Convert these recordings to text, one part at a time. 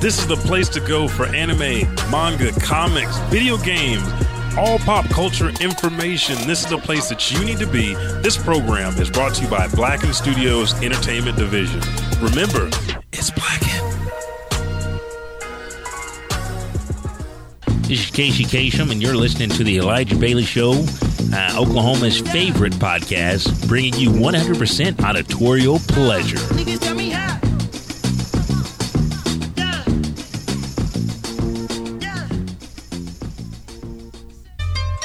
This is the place to go for anime, manga, comics, video games, all pop culture information. This is the place that you need to be. This program is brought to you by Blacken Studios Entertainment Division. Remember, it's Blacken. This is Casey Kasem, and you're listening to the Elijah Bailey Show, uh, Oklahoma's favorite podcast, bringing you 100% auditorial pleasure.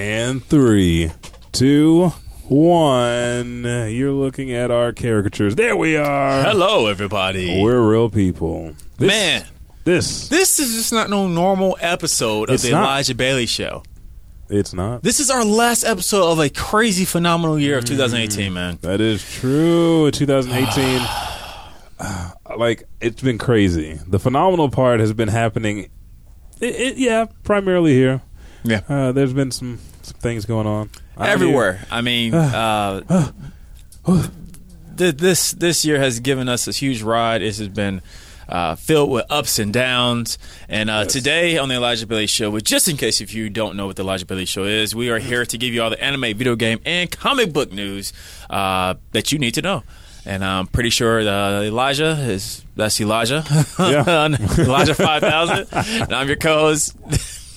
And three, two, one. You're looking at our caricatures. There we are. Hello, everybody. We're real people. This, Man, this this is just not no normal episode of It's the not. Elijah Bailey Show. it's not. This is our last episode of a crazy, phenomenal year of Mm. 2018, man. That is true. 2018. uh, like it's been crazy. The phenomenal part has been happening. It, it, yeah, primarily here. Yeah. Uh, there's been some, some things going on I'm Everywhere. I mean, uh, th- this this year has given us a huge ride. It has been uh, filled with ups and downs. And uh, today on the Elijah Bailey Show, which just in case if you don't know what the Elijah Bailey Show is, we are here to give you all the anime, video game, and comic book news uh, that you need to know. And I'm pretty sure uh, Elijah is that's Elijah, Yeah. Elijah five thousand. and I'm your co-host,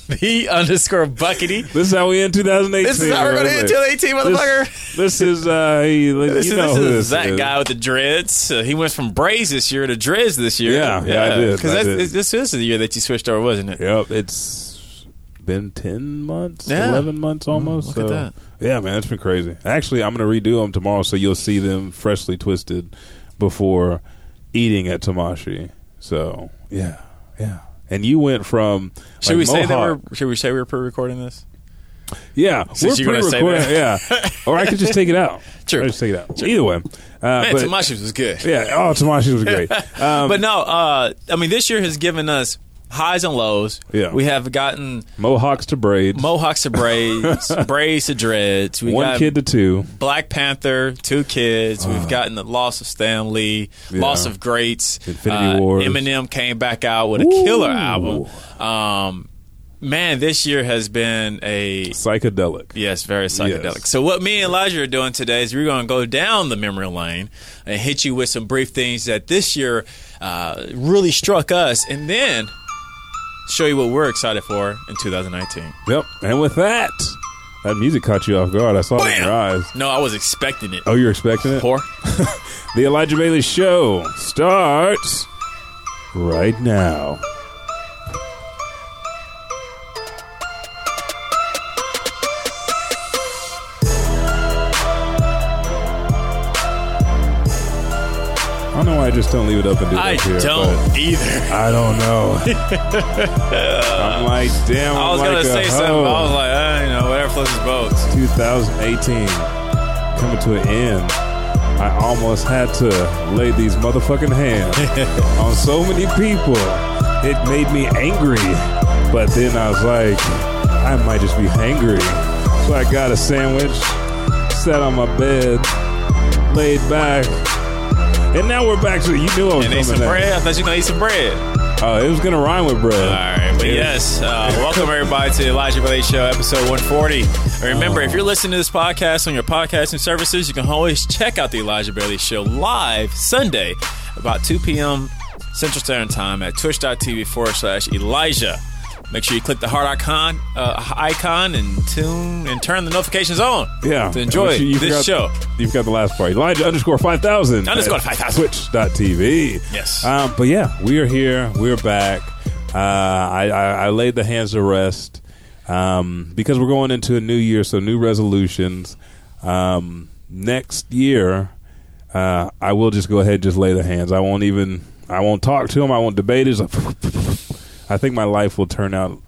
the underscore Buckity. This is how we end 2018. This is how we're gonna end 2018, motherfucker. This, this is uh, he, This, you is, know this is this that is. guy with the dreads. Uh, he went from braids this year to dreads this year. Yeah, yeah, I did, I did. Because this is the year that you switched over, wasn't it? Yep, it's been ten months, Yeah. eleven months almost. look at that. Yeah, man, it's been crazy. Actually, I'm gonna redo them tomorrow, so you'll see them freshly twisted before eating at Tamashi. So yeah, yeah. And you went from Should like, we say that we're should we say we're pre-recording this? Yeah, Since we're you're gonna say pre-recording. Yeah, or I could just take it out. True. I just take it out. Either way, uh, Man, but, Tamashi's was good. yeah. Oh, Tamashi was great. Um, but no, uh, I mean this year has given us highs and lows. Yeah. We have gotten Mohawks to braids. mohawks to braids, braids to dreads. We one kid to two. Black Panther, two kids. We've gotten the loss of Stan Lee, Yeah. loss of greats. Infinity Uh, Wars. Eminem came back out with a Ooh. killer album. Um, man, this year has been a Psychedelic. yes, very psychedelic. Yes. So what me and Elijah are doing today is we're going to go down the memory lane and hit you with some brief things that this year uh, really struck us, and then show you what we're excited for in 2019. Yep. And with that, that music caught you off guard. I saw it in your eyes. No, I was expecting it. Oh, you're expecting it? Poor. The Elijah Bailey Show starts right now. I don't know why I just don't leave it up and do I here. don't either. I don't know. I'm like, damn. I was I'm gonna like say something. hoe. I was like, uh, you know, whatever floats his boats. 2018 coming to an end. I almost had to lay these motherfucking hands on so many people. It made me angry. But then I was like, I might just be hangry. So I got a sandwich, sat on my bed, laid back. And now we're back to you knew I was And coming some bread. I thought you gonna eat some bread. Oh, it was gonna rhyme with bread. All right, but yes, uh, welcome everybody to the Elijah Bailey Show, episode 140. And remember, if you're listening to this podcast on your podcasting services, you can always check out the Elijah Bailey Show live Sunday about 2 p.m. Central Standard Time at twitch.tv forward slash Elijah make sure you click the heart icon, uh, icon, and tune and turn the notifications on. Yeah. to enjoy you this show. You forgot the last part. Elijah underscore 5000. Underscore at 5000. Twitch.tv. Yes. Um, but yeah, we are here. We're back. Uh, I, I, I laid the hands to rest um, because we're going into a new year, so new resolutions. Um, next year, uh, I will just go ahead and just lay the hands. I won't even, I won't talk to him. I won't debate it. I think my life will turn out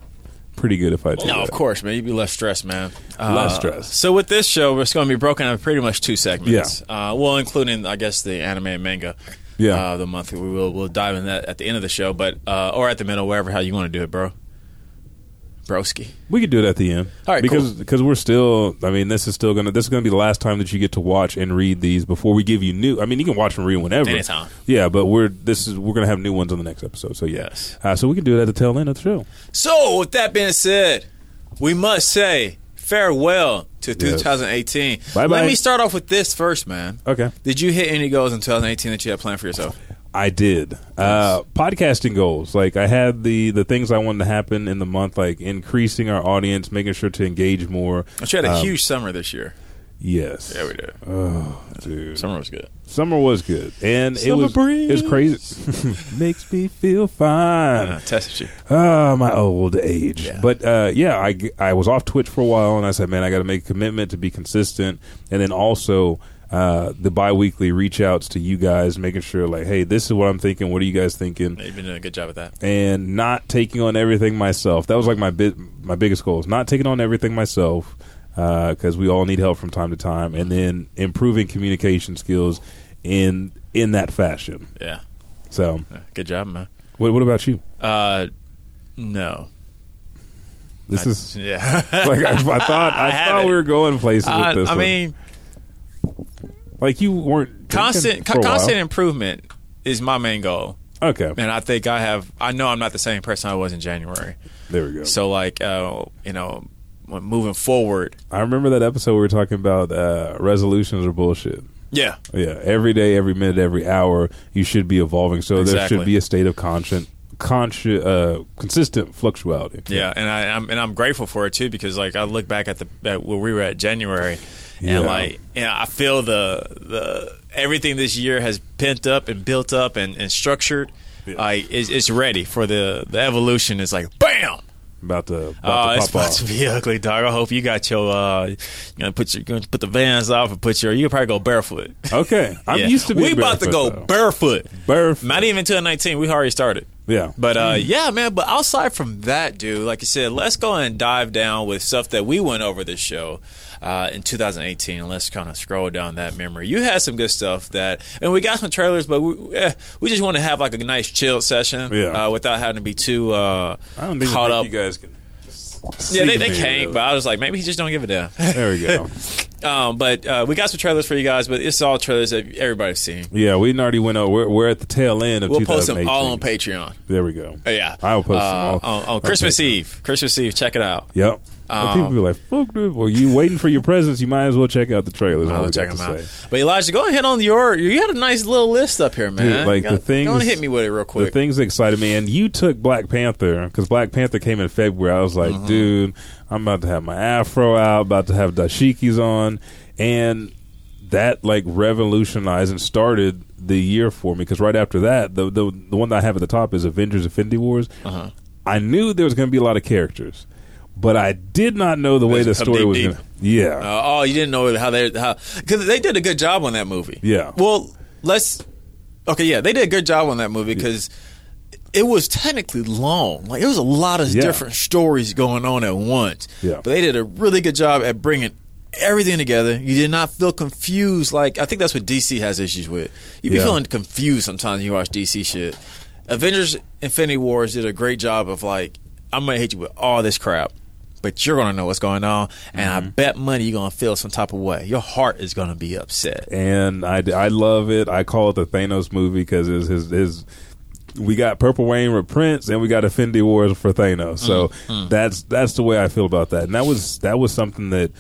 pretty good if I do No, that. of course, man. You'd be less stressed, man. Less stressed. So with this show, it's going to be broken up pretty much two segments. Yeah. Uh, well, including I guess the anime and manga. Yeah. Uh, the month we will we'll dive in that at the end of the show, but uh, or at the middle, wherever how you want to do it, bro. Broski. We could do it at the end. All right, because cool. because we're still. I mean, this is still gonna. This is gonna be the last time that you get to watch and read these before we give you new. I mean, you can watch and read whenever. Anytime. Yeah, but we're this is we're gonna have new ones on the next episode. So yeah. Yes. Uh, so we can do it at the tail end of the show. So with that being said, we must say farewell to Yes. 2018. Bye-bye. Let me start off with this first, man. Okay. Did you hit any goals in 2018 that you had planned for yourself? I did. Uh, podcasting goals. Like I had the the things I wanted to happen in the month, like increasing our audience, making sure to engage more. But you had a Um, huge summer this year. Yes. Yeah, we did. Oh, dude. Summer was good. Summer was good, and it was breeze. it was crazy. Makes me feel fine. Uh, tested you. Ah, my old age. Yeah. But uh, yeah, I, I was off Twitch for a while, and I said, man, I got to make a commitment to be consistent, and then also uh, the biweekly reach outs to you guys, making sure like, hey, this is what I'm thinking. What are you guys thinking? You've been doing a good job at that. And not taking on everything myself. That was like my bit, my biggest goal is not taking on everything myself because we all need help from time to time, and then improving communication skills in in that fashion. Yeah. So, Good job, man. what, what about you? Uh, no. This I- is yeah. like I, I thought. I, I thought haven't. we were going places I, with this. I one. mean, like you weren't constant for a co- while. constant improvement is my main goal, Okay, and I think I have. I know I'm not the same person I was in January. there we go. So, like, uh, you know, moving forward, I remember that episode we were talking about uh, resolutions are bullshit. yeah, Yeah, every day, every minute, every hour, you should be evolving. So there should be a state of conscious, conscious, uh, consistent fluctuality. Yeah, and I, I'm and I'm grateful for it too because like I look back at the at where we were at January, Yeah. and like you know, I feel the the everything this year has pent up and built up and, and structured. Like it's, it's ready for the the evolution. It's like bam. about to, about Oh, to it's about off. to be ugly, dog. I hope you got your uh, you gonna put your gonna put the vans off and put your. You probably go barefoot. Okay, I'm Yeah. used to. Being We about to go barefoot, barefoot. barefoot. Not even until 19. We already started. Yeah, But uh, yeah, man. But outside from that, dude, like you said, let's go and dive down with stuff that we went over this show uh, in 2018, and let's kind of scroll down that memory. You had some good stuff that, and we got some trailers, but we eh, we just want to have like a nice chill session, Yeah. uh, without having to be too uh, I don't think, caught up. you guys can. Yeah, they, they me, can't. But I was like, maybe he just don't give a damn. There we go. um, but uh, we got some trailers for you guys, but it's all trailers that everybody's seen. yeah, we already went over. We're, we're at the tail end of We'll post them all on Patreon. There we go. Uh, yeah, I will post uh, them all on, on on Christmas Patreon. Eve. Christmas Eve, check it out. Yep. But people be like, "Fuck, dude. Well, you waiting for your presents? You might as well check out the trailers." I'll check them out. say. But Elijah, go ahead on your. You had a nice little list up here, man. Dude, like, Go- the things- Go and hit me with it real quick. The things that excited me, and you took Black Panther because Black Panther came in February. I was like, Mm-hmm. dude, I'm about to have my afro out, about to have dashikis on, and that like revolutionized and started the year for me. Because right after that, the, the the one that I have at the top is Avengers: Infinity Wars. Uh-huh. I knew there was going to be a lot of characters, but I did not know the way the story deep, was. deep. Gonna, yeah, Uh, oh, you didn't know how they how because they did a good job on that movie. Yeah. Well, let's. Okay, yeah, they did a good job on that movie because it was technically long. Like it was a lot of Yeah. different stories going on at once. Yeah. But they did a really good job at bringing everything together. You did not feel confused. Like I think that's what DC has issues with. You be Yeah. feeling confused sometimes when you watch DC shit. Avengers: Infinity Wars did a great job of like I'm gonna hit you with all this crap. But you're gonna know what's going on, and I mm-hmm. bet money you're gonna feel some type of way. Your heart is gonna be upset. and I, I love it. I call it the Thanos movie because his, his his we got Purple Rain with Prince, and we got Infinity Wars for Thanos. So mm, mm. that's that's the way I feel about that. And that was that was something that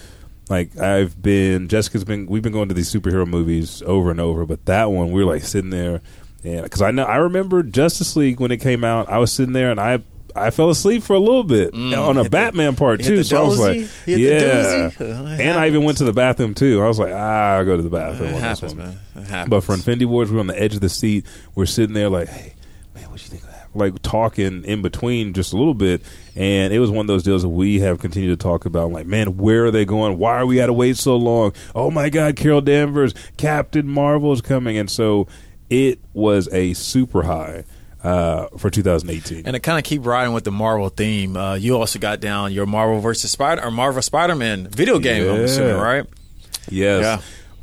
like I've been Jessica's been we've been going to these superhero movies over and over, but that one we were like sitting there and because I know I remember Justice League when it came out, I was sitting there and I I fell asleep for a little bit on a Batman part too. So I was like, doozy? Hit the yeah. Uh, and I even went to the bathroom too. I was like, ah, I'll go to the bathroom. It on this happens, one. man. It happens. But for Infinity Wars, we're on the edge of the seat. We're sitting there like, hey, man, what you think of that? Like talking in between just a little bit. And it was one of those deals that we have continued to talk about. Like, man, where are they going? Why are we had to wait so long? Oh my God, Carol Danvers, Captain Marvel is coming. And so it was a super high uh, for 2018. And to kind of keep riding with the Marvel theme, uh, you also got down your Marvel versus Spider or Marvel Spider Man video game. I'm assuming, right? Yes. Yeah.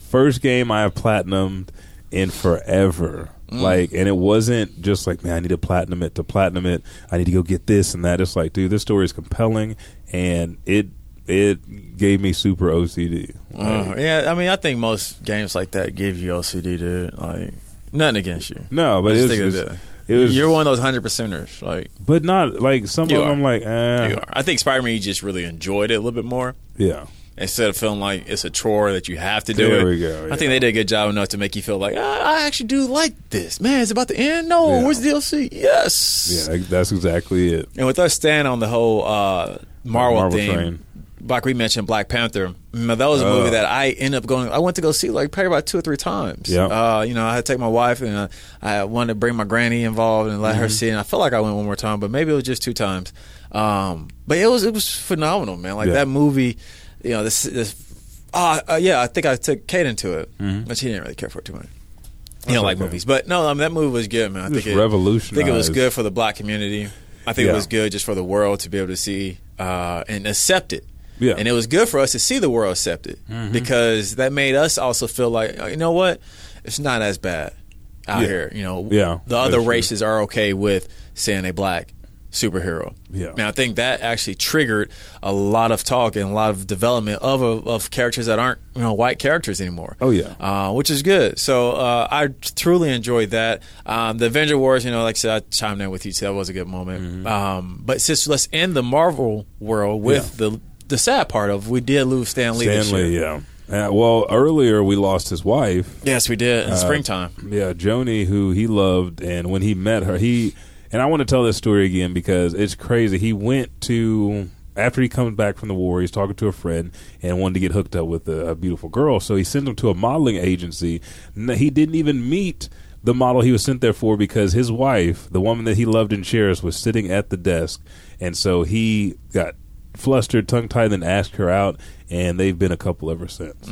First game I have platinumed in forever. Mm. Like, and it wasn't just like, man, I need to platinum it to platinum it. I need to go get this and that. It's like, dude, this story is compelling, and it it gave me super OCD. Uh, yeah, I mean, I think most games like that give you OCD, dude. Like, nothing against you. no, but it's, it just was, think just- that it was, You're one of those hundred percenters. Like, but not like some You of them. are. I'm like, eh, you are. I think Spider Man, you just really enjoyed it a little bit more yeah, instead of feeling like it's a chore that you have to do There it. we go, I yeah. think they did a good job enough to make you feel like ah, I actually do like this. Man, it's about to end. No, Yeah. where's the DLC? Yes. yeah, that's exactly it. And with us staying on the whole uh, Marvel, Marvel theme, train. Like we mentioned, Black Panther. That was a Oh. movie that I ended up going. I went to go see like probably about two or three times. Yeah. Uh, you know, I had to take my wife and uh, I wanted to bring my granny involved and let her Mm-hmm. see. it. And I felt like I went one more time, but maybe it was just two times. Um, but it was it was phenomenal, man. Like Yeah. that movie. You know, this this. Uh, uh, yeah, I think I took Kate into it, Mm-hmm. but she didn't really care for it too much. You don't like okay. movies, but no, I mean, that movie was good, man. I think it, was revolutionary. I think it was good for the black community. I think Yeah. it was good just for the world to be able to see uh, and accept it. Yeah. Mm-hmm. And it was good for us to see the world accept it because that made us also feel like, uh, you know what? It's not as bad out Yeah. here. You know, Yeah, the other true. races are okay with seeing a black superhero. Yeah. And I think that actually triggered a lot of talk and a lot of development of of characters that aren't you know white characters anymore. Oh, yeah. uh, which is good. So uh, I truly enjoyed that. Um, the Avenger Wars, you know, like I said, I chimed in with you. too. That was a good moment. Mm-hmm. Um, but since let's end the Marvel world with the the sad part of we did lose Stan Lee. Stanley, year. yeah. Uh, well, earlier we lost his wife. Yes, we did Uh, in springtime. Yeah, Joni, who he loved, and when he met her, he and I want to tell this story again because it's crazy. He went to after he comes back from the war, he's talking to a friend and wanted to get hooked up with a, a beautiful girl, so he sent him to a modeling agency. He didn't even meet the model he was sent there for because his wife, the woman that he loved and cherished, was sitting at the desk, and so he got flustered, tongue tied, then asked her out, and they've been a couple ever since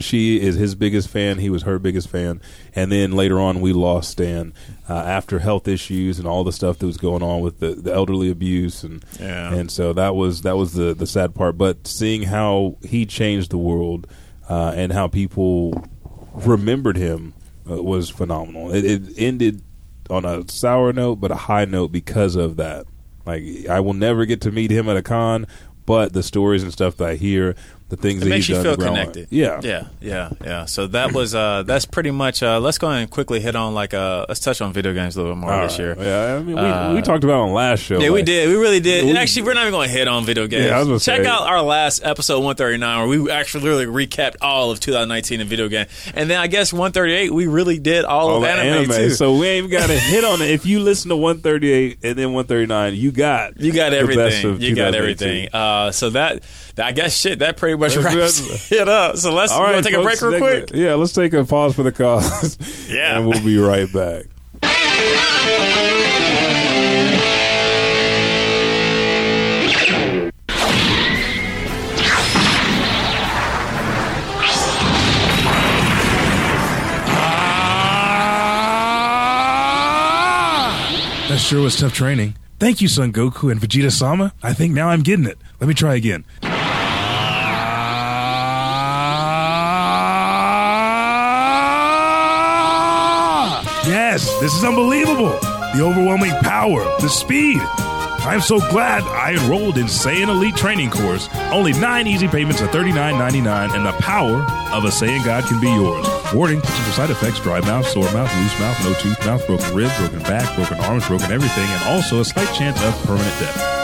she is his biggest fan. He was her biggest fan. And then later on, we lost Stan uh, after health issues and all the stuff that was going on with the, the elderly abuse and Yeah. and so that was that was the the sad part. But seeing how he changed the world uh, and how people remembered him uh, was phenomenal. It, it ended on a sour note, but a high note because of that. Like I will never get to meet him at a con, but the stories and stuff that I hear, the things It that makes you feel connected. Yeah, yeah, yeah, yeah. So that was uh, that's pretty much. Uh, let's go ahead and quickly hit on like uh, let's touch on video games a little bit more All this year. Yeah, I mean, we, Uh, we talked about it on last show. Yeah, we did. We really did. We- and actually, we're not even going to hit on video games. Yeah, I was gonna Check say. out our last episode 139 where we actually literally recapped all of 2019 in video game. And then I guess 138, we really did all, all of anime, anime. too. So we ain't got to hit on it. If you listen to 138 and then 139, you got you got the best everything. You got everything. Uh, so that, I guess, shit, that pretty much wraps good. it up. So let's All you right, wanna take a break real segment- quick. Yeah, let's take a pause for the cause. Yeah. and we'll be right back. Ah! That sure was tough training. Thank you, Son Goku and Vegeta Sama. I think now I'm getting it. Let me try again. This is unbelievable. The overwhelming power, the speed. I'm so glad I enrolled in Saiyan Elite Training Course. Only nine easy payments of $39.99, and the power of a Saiyan God can be yours. Warning potential side effects dry mouth, sore mouth, loose mouth, no tooth mouth, broken rib, broken back, broken arms, broken everything, and also a slight chance of permanent death.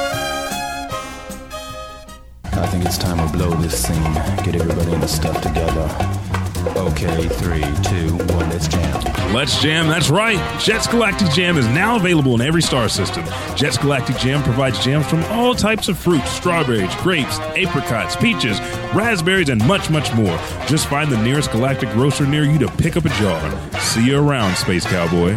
I think it's time to blow this scene. Get everybody in the stuff together. Okay, three, two, one, let's jam. Let's Jam, that's right. Jets Galactic Jam is now available in every star system. Jets Galactic Jam provides jams from all types of fruits strawberries, grapes, apricots, peaches, raspberries, and much, much more. Just find the nearest galactic grocer near you to pick up a jar. See you around, Space Cowboy.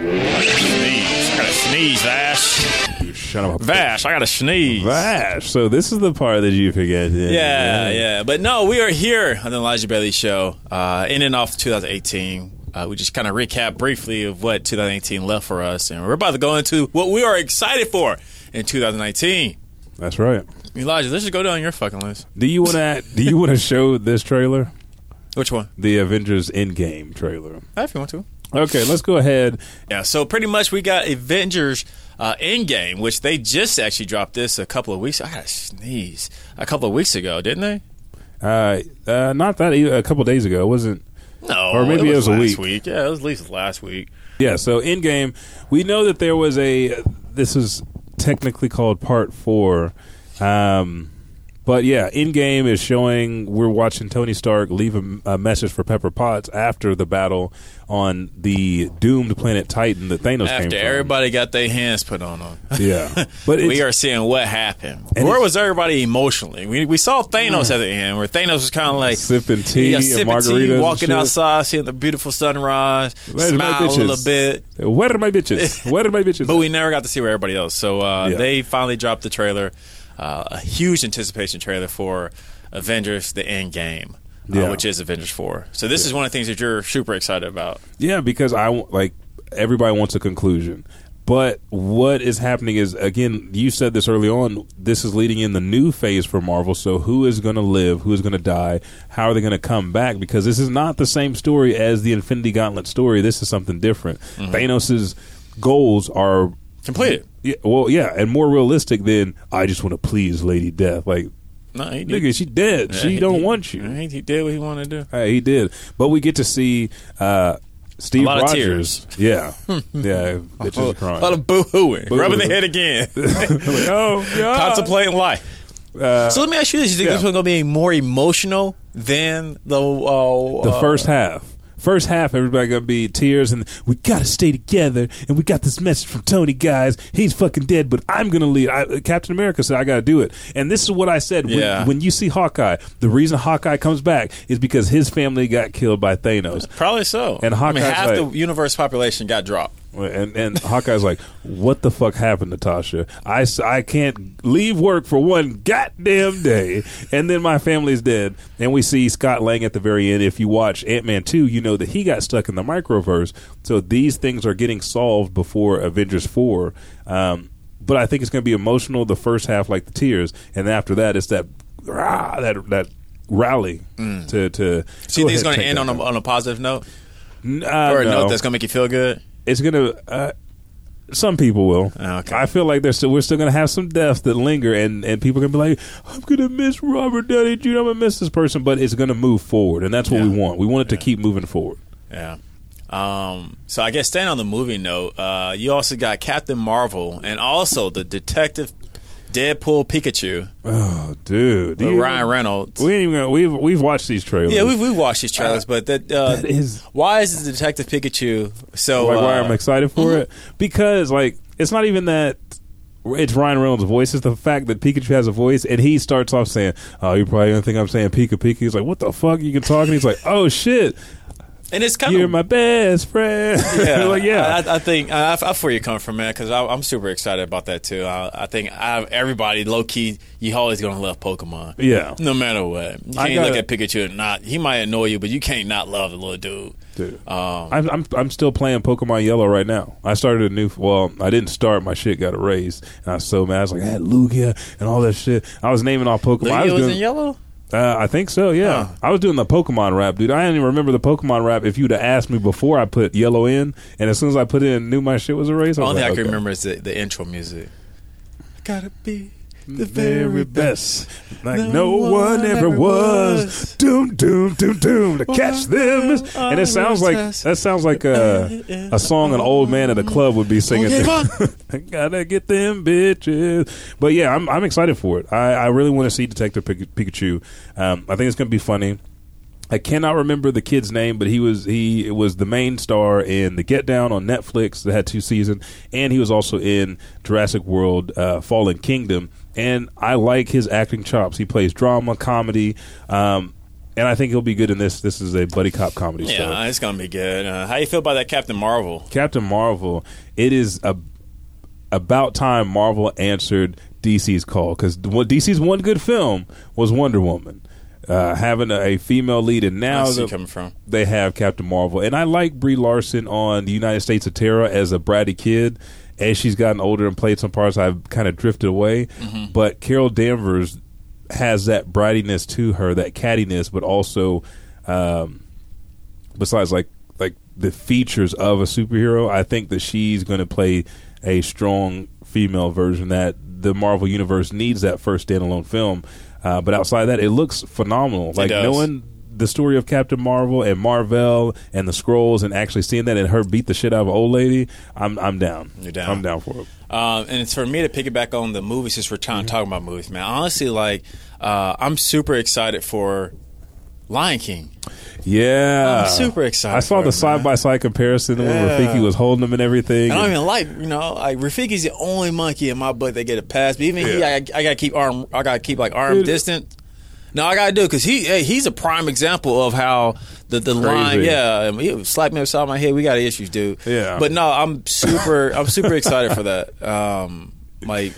Sneeze. I gotta sneeze, Vash. Shut up. Vash, I gotta sneeze. Vash. So this is the part that you forget. Yeah, yeah. But no, we are here on the Elijah Bailey Show, uh, in and off 2018. Uh, we just kind of recap briefly of what 2018 left for us, and we're about to go into what we are excited for in 2019. That's right. Elijah, let's just go down your fucking list. Do you want to? do you want to show this trailer, Which one? the Avengers Endgame trailer? If you want to. Okay, let's go ahead. Yeah, so pretty much we got Avengers uh, Endgame, which they just actually dropped this a couple of weeks. I gotta sneeze. A couple of weeks ago, didn't they? Uh, uh, not that a couple days ago. It wasn't. No, Or maybe it was a last week. Yeah, it was at least last week. Yeah. So Endgame, we know that there was a. This is technically called Part Four. Um, but yeah, Endgame is showing we're watching Tony Stark leave a, a message for Pepper Potts after the battle on the doomed planet Titan that Thanos came After from. everybody got their hands put on them. yeah, but we are seeing what happened. Where was everybody emotionally? We, we saw Thanos at the end, where Thanos was kind of like Sipping tea yeah, and sipping margaritas tea, walking outside, seeing the beautiful sunrise, smile a little bit. Where are my bitches? Where are my bitches? But we never got to see where everybody else. So uh, Yeah. they finally dropped the trailer, uh, a huge anticipation trailer for Avengers: The End Game, uh, Yeah. which is Avengers Four. So this is one of the things that you're super excited about. Yeah, because I like everybody wants a conclusion. But what is happening is again, you said this early on. This is leading in the new phase for Marvel. So who is going to live? Who is going to die? How are they going to come back? Because this is not the same story as the Infinity Gauntlet story. This is something different. Thanos's goals are Completed. Yeah, well, yeah, and more realistic than I just want to please Lady Death. Like, No, he did. nigga, she dead. She he- don't want you. He, he did what he wanted to do. Hey, he did. But we get to see uh, Steve A lot of Rogers. Yeah. yeah. Bitches A crying. lot of boo hooing, Boo-hooing. rubbing their head again, Like, oh, God. contemplating life. Uh, So let me ask you this: You think yeah. this one's gonna be more emotional than the uh, the uh, first half. First half, everybody gonna be tears, and we gotta stay together. And we got this message from Tony, guys. He's fucking dead, but I'm gonna lead. I, uh, Captain America said I gotta do it, and this is what I said. When, Yeah. when you see Hawkeye, the reason Hawkeye comes back is because his family got killed by Thanos. Probably so. And I mean, half like- the universe population got dropped. And and Hawkeye's like, "What the fuck happened, Natasha? I, I can't leave work for one goddamn day, and then my family's dead." And we see Scott Lang at the very end. If you watch Ant Man two, you know that he got stuck in the microverse. So these things are getting solved before Avengers four. Um, but I think it's going to be emotional the first half, like the tears, and after that, it's that rah, that that rally to to. So you think it's going to end on a, on a positive note, uh, or a no note that's going to make you feel good? It's gonna. Uh, some people will. Oh, okay. I feel like there's still we're still gonna have some deaths that linger, and and people are gonna be like, I'm gonna miss Robert Downey Jr. I'm gonna miss this person, but it's gonna move forward, and that's what we want. We want it to keep moving forward. Yeah. Um, so I guess staying on the movie note, uh, you also got Captain Marvel and also the Detective Deadpool Pikachu Oh, dude, Do Ryan Reynolds. We ain't even gonna, we've we've watched these trailers. yeah, we've, we've watched these trailers, but that, uh, that is- why is the Detective Pikachu so? like why uh, I'm excited for it because like it's not even that it's Ryan Reynolds' voice. It's the fact that Pikachu has a voice, and he starts off saying, "Oh, you probably gonna think I'm saying Pika Pika." He's like, "What the fuck? You can talk?" And he's like, "Oh shit." And it's kind You're of my best friend. yeah, like, yeah. I, I think I, I feel you come from man because I'm super excited about that too. I, I think I, everybody low key, you always gonna love Pokemon. Yeah. no matter what. You I can't look at Pikachu and not. He might annoy you, but you can't not love the little dude. Dude. Um, I'm, I'm I'm still playing Pokemon Yellow right now. I started a new. Well, I didn't start. My shit got erased, and I was so mad. I was like, I had Lugia and all that shit. I was naming all Pokemon. I Lugia was doing, in yellow. Uh, I think so. Yeah, Huh. I was doing the Pokemon rap, dude. I didn't even remember the Pokemon rap. If you'd have asked me before I put Yellow in, and as soon as I put it in, knew my shit was erased. The I was only like, thing I can okay. remember is the, the intro music. Gotta be the very best, like no, one ever was. Doom, doom, doom, doom to catch them. And it sounds like that sounds like a a song an old man at a club would be singing. I gotta get them bitches. But yeah, I'm I'm excited for it. I, I really want to see Detective Pikachu. Um, I think it's gonna be funny. I cannot remember the kid's name, but he was he was the main star in the Get Down on Netflix that had two seasons, and he was also in Jurassic World: uh, Fallen Kingdom. And I like his acting chops. He plays drama, comedy, um, and I think he'll be good in this. This is a buddy cop comedy. Yeah, so. it's gonna be good. Uh, how you feel about that Captain Marvel? Captain Marvel. It is a, about time Marvel answered DC's call because DC's one good film was Wonder Woman. Uh, having a, a female lead, and now the- from. they have Captain Marvel, and I like Brie Larson on the United States of Tara as a bratty kid. As she's gotten older and played some parts, I've kind of drifted away. Mm-hmm. But Carol Danvers has that brattiness to her, that cattiness, but also, um, besides like like the features of a superhero, I think that she's going to play a strong female version that the Marvel universe needs that first standalone film. Uh, but outside that, it looks phenomenal. Like knowing the story of Captain Marvel and Marvel and the Skrulls and actually seeing that and her beat the shit out of an old lady, I'm I'm down. You're down. I'm down for it. Um, and it's for me to piggyback on the movies since we're trying to talk about movies, man. Honestly, like uh, I'm super excited for Lion King. Yeah, I'm super excited I saw the side by side comparison when Rafiki was holding him and everything. I don't and- even like, you know, like Rafiki's the only monkey in my book that get a pass. But even he, I, I gotta keep arm, I gotta keep like arm Dude. distant. No, I gotta do because he, hey, he's a prime example of how the the line, yeah, he slapped me upside my head. We got issues, dude. Yeah. but no, I'm super, I'm super excited for that. Um, like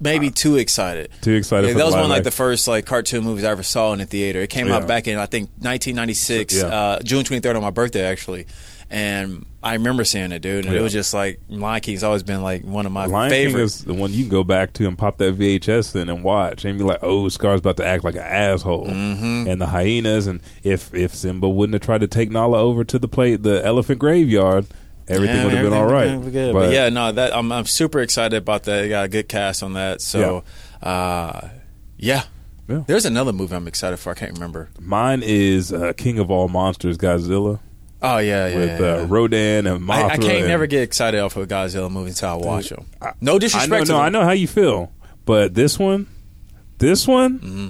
maybe too excited. Too excited Yeah, for that was one of like the first like cartoon movies I ever saw in the theater. It came Yeah. out back in I think 1996, Yeah. uh, June 23rd on my birthday actually, and I remember seeing it, dude. And Yeah. it was just like Lion King's always been like one of my Lion King favorites. is the one you can go back to and pop that VHS in and watch and be like, "Oh, Scar's about to act like an asshole," Mm-hmm. and the hyenas. And if if Simba wouldn't have tried to take Nala over to the plate, the elephant graveyard, everything Yeah, would have been all right. been good. But, yeah, no, that I'm, I'm super excited about that. They got a good cast on that. So, uh, yeah. Yeah. There's another movie I'm excited for. I can't remember. mine is uh, King of All Monsters, Godzilla, Oh yeah, yeah. with yeah, uh. Rodan and Mothra. I, I can't and- never get excited off of a Godzilla movie until I watch them. No I disrespect. know, to no. I know how you feel, but this one, this one, Mm-hmm.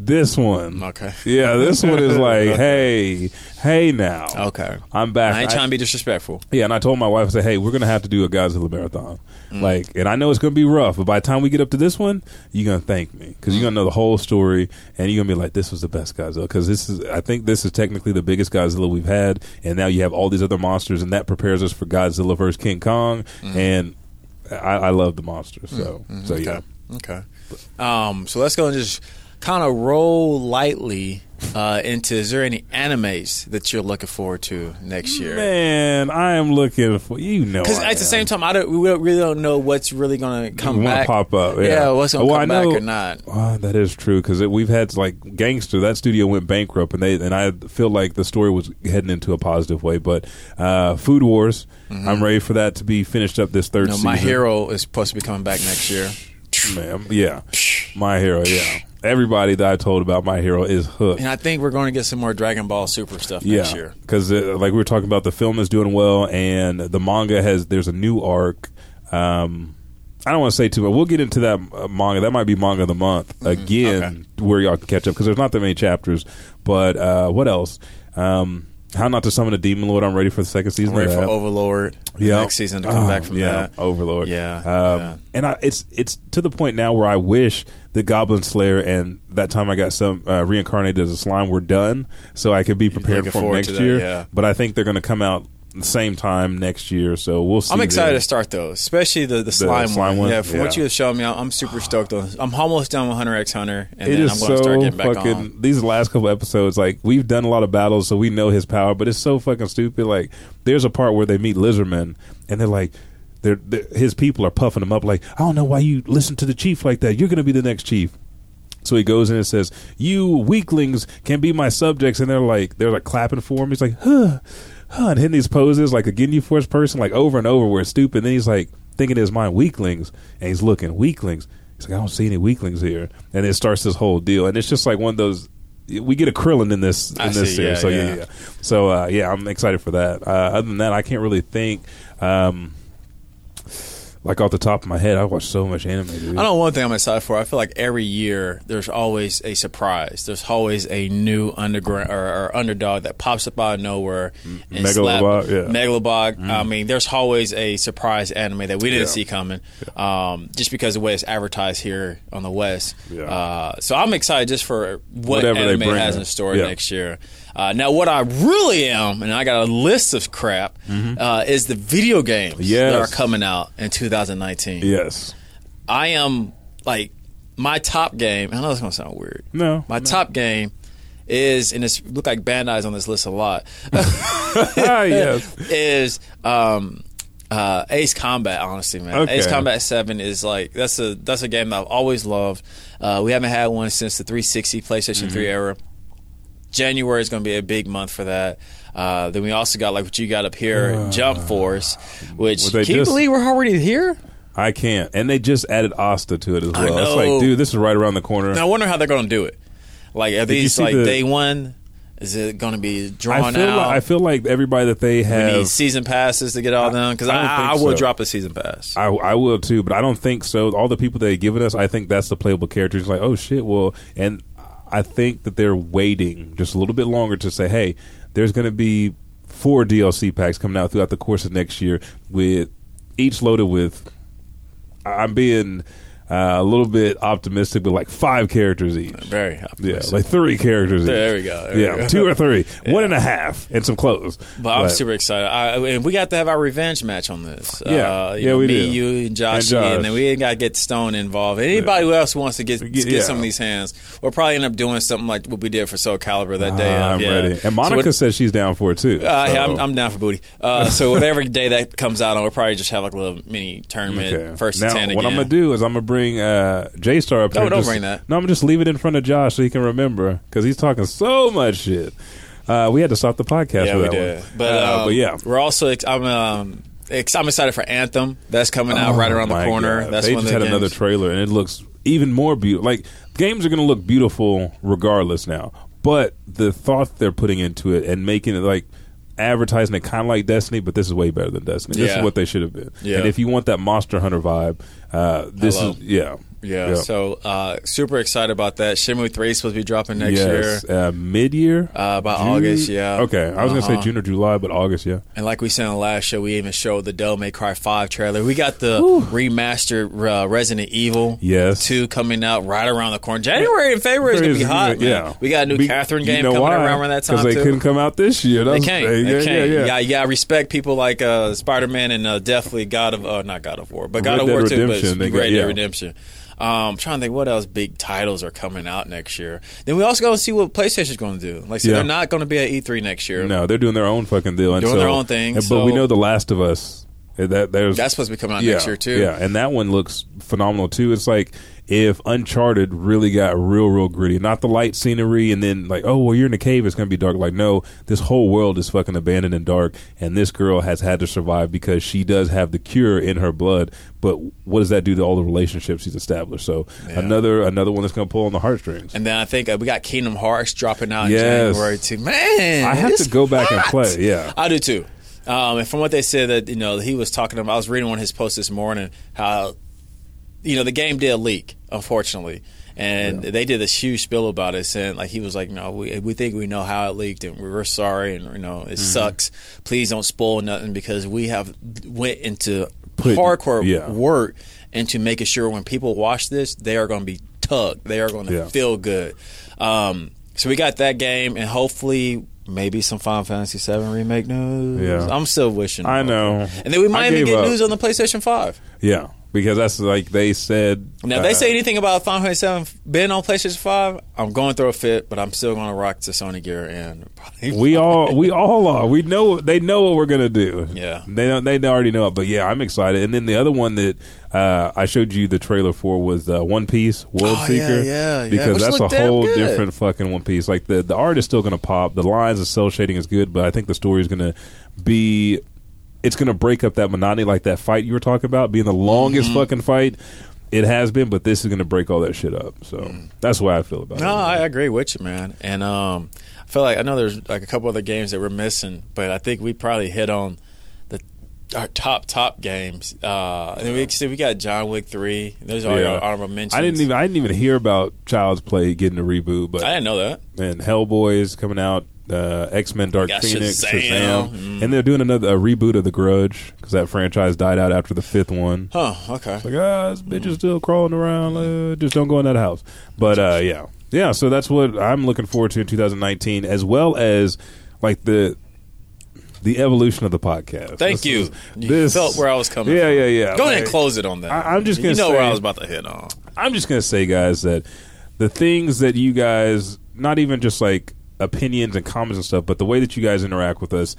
This one, Okay. yeah, this one is like, hey, hey, now, Okay. I'm back. I ain't trying to be disrespectful. Yeah, and I told my wife, I said, "Hey, we're gonna have to do a Godzilla marathon. Mm. Like, and I know it's gonna be rough, but by the time we get up to this one, you're gonna thank me because you're gonna know the whole story, and you're gonna be like, "This was the best Godzilla." Because this is, I think, this is technically the biggest Godzilla we've had, and now you have all these other monsters, and that prepares us for Godzilla versus King Kong, and I, I love the monsters. So, so yeah. Okay. Um, so let's go and just kind of roll lightly uh, into. Is there any animes that you're looking forward to next year? Man, I am looking for you know Because at the same time, I don't, we really don't know what's really going to come back. pop up. Yeah, what's going to Well, come know- back or not? Ah, that is true because we've had like Gangsta. That studio went bankrupt, and they and I feel like the story was heading into a positive way. But uh, Food Wars, I'm ready for that to be finished up this third You know, season. my hero is supposed to be coming back next year. man, yeah, my hero, yeah. Everybody that I told about my hero is hooked. And I think we're going to get some more Dragon Ball Super stuff next Yeah, year. because uh, like we were talking about, the film is doing well, and the manga has there's a new arc. Um, I don't want to say too much. We'll get into that uh, manga. That might be manga of the month again, where y'all can catch up because there's not that many chapters. But uh, what else? Um, How not to summon a demon lord? I'm ready for the second season. I'm ready of for. Overlord Yeah. next season to come Oh, back from yeah, that. Overlord. Yeah, Um, yeah. and I, it's it's to the point now where I wish the Goblin Slayer and that time I got some uh, reincarnated as a slime were done, so I could be prepared for next that, year. yeah. But I think they're going to come out the same time next year, so we'll see. I'm excited then. to start those, especially the, the slime, slime one. one? Yeah, from what you have shown me, I'm, I'm super stoked on. I'm almost done with Hunter x Hunter, and It then is I'm going to so start getting back fucking. on. These last couple episodes, like we've done a lot of battles, so we know his power. But it's so fucking stupid. Like there's a part where they meet Lizardman, and they're like, they're, they're his people are puffing him up. Like I don't know why you listen to the chief like that. You're going to be the next chief. So he goes in and says, "You weaklings can be my subjects," and they're like, they're like clapping for him. He's like, "Huh." huh, and hitting these poses like a Ginyu Force person, like over and over, where it's stupid. then he's like thinking in his mind, weaklings, and he's looking weaklings. He's like, I don't see any weaklings here, and it starts this whole deal, and it's just like one of those. We get a Krillin in this in I this see, series, yeah, so yeah, yeah. yeah. So uh, yeah, I'm excited for that. Uh, other than that, I can't really think. Um, like off the top of my head, I watch so much anime. Dude. I know one thing I'm excited for. I feel like every year there's always a surprise. There's always a new underground or, or underdog that pops up out of nowhere. And Megalo Box, slap- yeah. Mm-hmm. Megalo Box. I mean, there's always a surprise anime that we didn't Yeah. see coming, um, just because of the way it's advertised here on the West. Yeah. Uh, so I'm excited just for what Whatever they anime bring has in store Yeah. next year. Uh, now, what I really am, and I got a list of crap, uh, is the video games that Mm-hmm. Are coming out in 2019. Yes. I am like my top game. I know it's gonna sound weird. No, my top game is, and it's look like Bandai's on this list a lot. Yes. is um, uh, Ace Combat. Honestly, man, Okay. Ace Combat Seven is like that's a that's a game that I've always loved. Uh, we haven't had one since the 360 PlayStation 3 Mm-hmm. era. January is going to be a big month for that. Uh, then we also got like what you got up here, Jump Force, which Well, can you just- believe we're already here? I can't. And they just added Asta to it as I well. It's like, dude, this is right around the corner. Now I wonder how they're going to do it. Like are you these like the- day one? Is it going to be I drawn feel out? like I feel like everybody that they have need season passes to get all them because I I, I, I will so. drop a season pass. I, I will too, but I don't think so. All the people they've given us, I think that's the playable characters. Like, oh shit, well, and I think that they're waiting just a little bit longer to say, hey, there's going to be four DLC packs coming out throughout the course of next year, with each loaded with. I'm being uh, a little bit optimistic, but like five characters each. Very Yeah, optimistic. like three characters. There each. we go, there yeah, we go. two or three, one and a half, and some clothes. But I'm super excited. I, and we got to have our revenge match on this. Yeah. uh, you Yeah, know, we me, do. you, and Josh, And Josh. and then we ain't got to get Stone involved. Anybody who else wants to get Get- yeah. some of these hands, we'll probably end up doing something like what we did for Soul Calibur that day. Ah, uh, I'm yeah. ready. And So Monica what- says she's down for it too. Uh, yeah, so- I'm, I'm down for booty. Uh, so whatever day that comes out on, we'll probably just have like a little mini tournament, Okay. first now, ten again. what I'm gonna do is I'm gonna bring uh, J Star up No, here. don't just- bring that. No, I'm just leave it in front of Josh so he can remember because he's talking so much shit. Uh, we had to stop the podcast yeah, for we did. one. But, Uh, um, but yeah, we're also ex- I'm um, ex- I'm excited for Anthem. That's coming out right Oh, around the corner. God. That's they one just had the another trailer and it looks even more beautiful. Like games are gonna look beautiful regardless now, but the thought they're putting into it and making it like. Advertising it kind of like Destiny, but this is way better than Destiny. This Yeah. is what they should have been. Yeah. And if you want that Monster Hunter vibe, uh, this Hello. is yeah, Yeah, so uh, super excited about that. Shenmue Three is supposed to be dropping next yes. year, Uh, mid year, uh, about August. Yeah. Okay, I was gonna Uh-huh. say June or July, but August. Yeah. And like we said in the last show, we even showed the Devil May Cry Five trailer. We got the remastered uh, Resident Evil Yes. two coming out right around the corner. January and February is gonna be hot. man. Yeah, we got a new Be- Catherine you game know coming why? around around that time they too. couldn't come out this year. They can't. Yeah, They yeah, can't. yeah, yeah. Yeah, yeah. respect people like uh, Spider Man and uh, definitely God of uh, not God of War, but God Red of War Dead too. But Redemption, it's they got- Red Dead. Redemption. Um, I'm trying to think what else big titles are coming out next year. Then we also got to see what PlayStation's going to do. Like, so Yeah. they're not going to be at E3 next year. No, they're doing their own fucking deal. And Doing so- their own thing, and- so- but we know The Last of Us. uh, That there's That's supposed to be coming out yeah, next year too. Yeah, and that one looks phenomenal too. It's like if Uncharted really got real, real gritty, not the light scenery, and then like, oh well, you're in a cave, it's gonna be dark. Like, no, this whole world is fucking abandoned and dark, and this girl has had to survive because she does have the cure in her blood. But what does that do to all the relationships she's established? So Yeah. another another one that's gonna pull on the heartstrings. And then I think uh, we got Kingdom Hearts dropping out Yes. in January too. Man, I have to go back and play. Yeah, I do too. Um, and from what they said that you know he was talking about, I was reading one of his posts this morning how you know the game did leak, unfortunately, and they did this huge spill about it, saying like he was like, no, we we think we know how it leaked, and we're sorry, and you know Mm-hmm. it sucks. Please don't spoil nothing because we have went into Put- hardcore yeah. work into making sure when people watch this, they are going to be tugged, They are going to Yeah. feel good. Um, so we got that game, and hopefully. Maybe some Final Fantasy VII remake news. Yeah. I'm still wishing. I know. And then we might even get up. news on the PlayStation 5. Yeah, because that's like they said. Now, if uh, they say anything about Final Fantasy being on PlayStation 5, I'm going through a fit, but I'm still going to rock to Sony gear and probably. We all we all are. We know they know what we're gonna do. Yeah. they don't. They already know it. But yeah, I'm excited. And then the other one that uh, I showed you the trailer for was uh, One Piece World Oh, Seeker. yeah, yeah, yeah. Because Which that's a whole good. different fucking One Piece. Like the the art is still gonna pop. The lines and cell shading is good, but I think the story is gonna be. It's gonna break up that monotony, like that fight you were talking about being the longest Mm-hmm. fucking fight. It has been, but this is gonna break all that shit up. So Mm. that's why I feel about No, it. No, I agree with you, man. And um, I feel like I know there's like a couple other games that we're missing, but I think we probably hit on the our top top games. Uh, and we see we got John Wick three. Those are Yeah. our honorable mentions. I didn't even I didn't even hear about Child's Play getting a reboot, but I didn't know that. and Hellboy is coming out. Uh, X Men Dark got Phoenix, Shazam. Shazam, Mm. and they're doing another a reboot of The Grudge because that franchise died out after the fifth one. Huh? Okay. Like ah, this bitch is still crawling around. Uh, just don't go in that house. But uh, yeah, yeah. So that's what I'm looking forward to in 2019, as well as like the the evolution of the podcast. Thank This you. is- You this- felt where I was coming. Yeah, from. yeah, yeah. Go ahead and close it on that. I- I'm just gonna you know where I was about to hit on. I'm just gonna say, guys, that the things that you guys, not even just like opinions and comments and stuff, but the way that you guys interact with us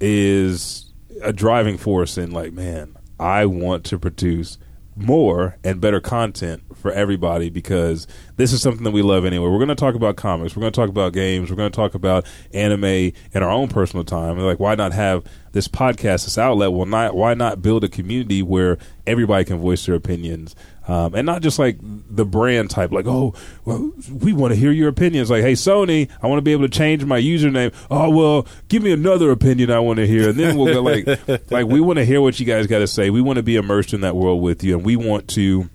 is a driving force in like, man, I want to produce more and better content for everybody because this is something that we love anyway. We're going to talk about comics, we're going to talk about games, we're going to talk about anime in our own personal time. Like, why not have this podcast, this outlet? Well, not why not build a community where everybody can voice their opinions um, and not just like the brand type, like, oh, well, we want to hear your opinions. Like, hey, Sony, I want to be able to change my username. Oh, well, give me another opinion I want to hear, and then we'll go like, like we want to hear what you guys got to say. We want to be immersed in that world with you, and we want to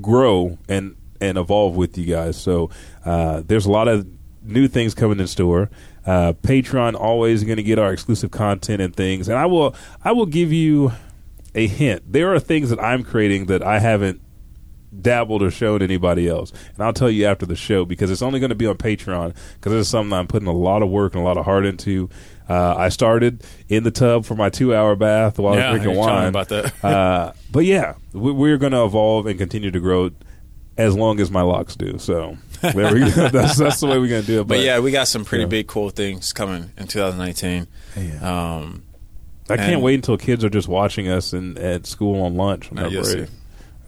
grow and and evolve with you guys. So uh, there's a lot of new things coming in store. Uh, Patreon always going to get our exclusive content and things, and I will I will give you a hint. There are things that I'm creating that I haven't dabbled or showed anybody else, and I'll tell you after the show because it's only going to be on Patreon because this is something I'm putting a lot of work and a lot of heart into. Uh, I started in the tub for my two hour bath while Yeah, I was drinking you're telling me wine. about that. uh, but yeah, we, we're going to evolve and continue to grow as long as my locks do. So there we go. That's, that's the way we're going to do it. But yeah, we got some pretty Yeah. big cool things coming in 2019. Um, I can't wait until kids are just watching us in, at school on lunch. on No, our you'll break.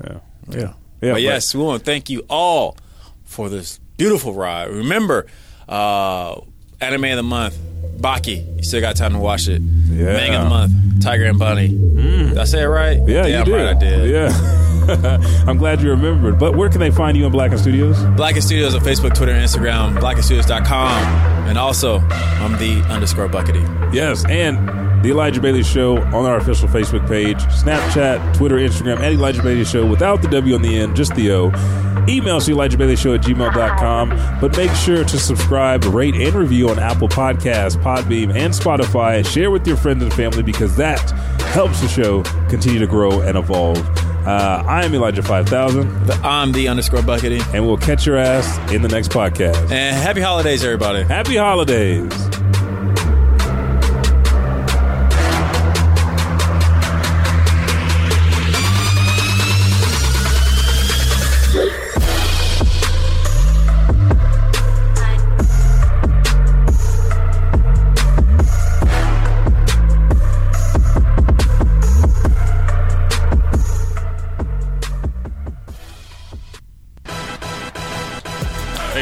Yeah. Yeah. Yeah. but yes, we want to thank you all for this beautiful ride. Remember, uh, anime of the month, Baki. You still got time to watch it. Yeah. Mm. Manga of the month, Tiger and Bunny. Did I say it right? Yeah, Damn you did. right I did. Yeah. I'm glad you remembered. But where can they find you in Blacken Studios? Blacken Studios on Facebook, Twitter, and Instagram. BlackenStudios.com. And also, I'm the underscore Buckity. Yes, and the Elijah Bailey Show on our official Facebook page, Snapchat, Twitter, Instagram, and Elijah Bailey Show without the W on the end, just the O. Email us Elijah Bailey Show at gmail.com. But make sure to subscribe, rate, and review on Apple Podcasts, Podbean, and Spotify. Share with your friends and family because that helps the show continue to grow and evolve. Uh, I am Elijah 5000, I'm the underscore Buckity. and we'll catch your ass in the next podcast. And happy holidays, everybody. Happy holidays.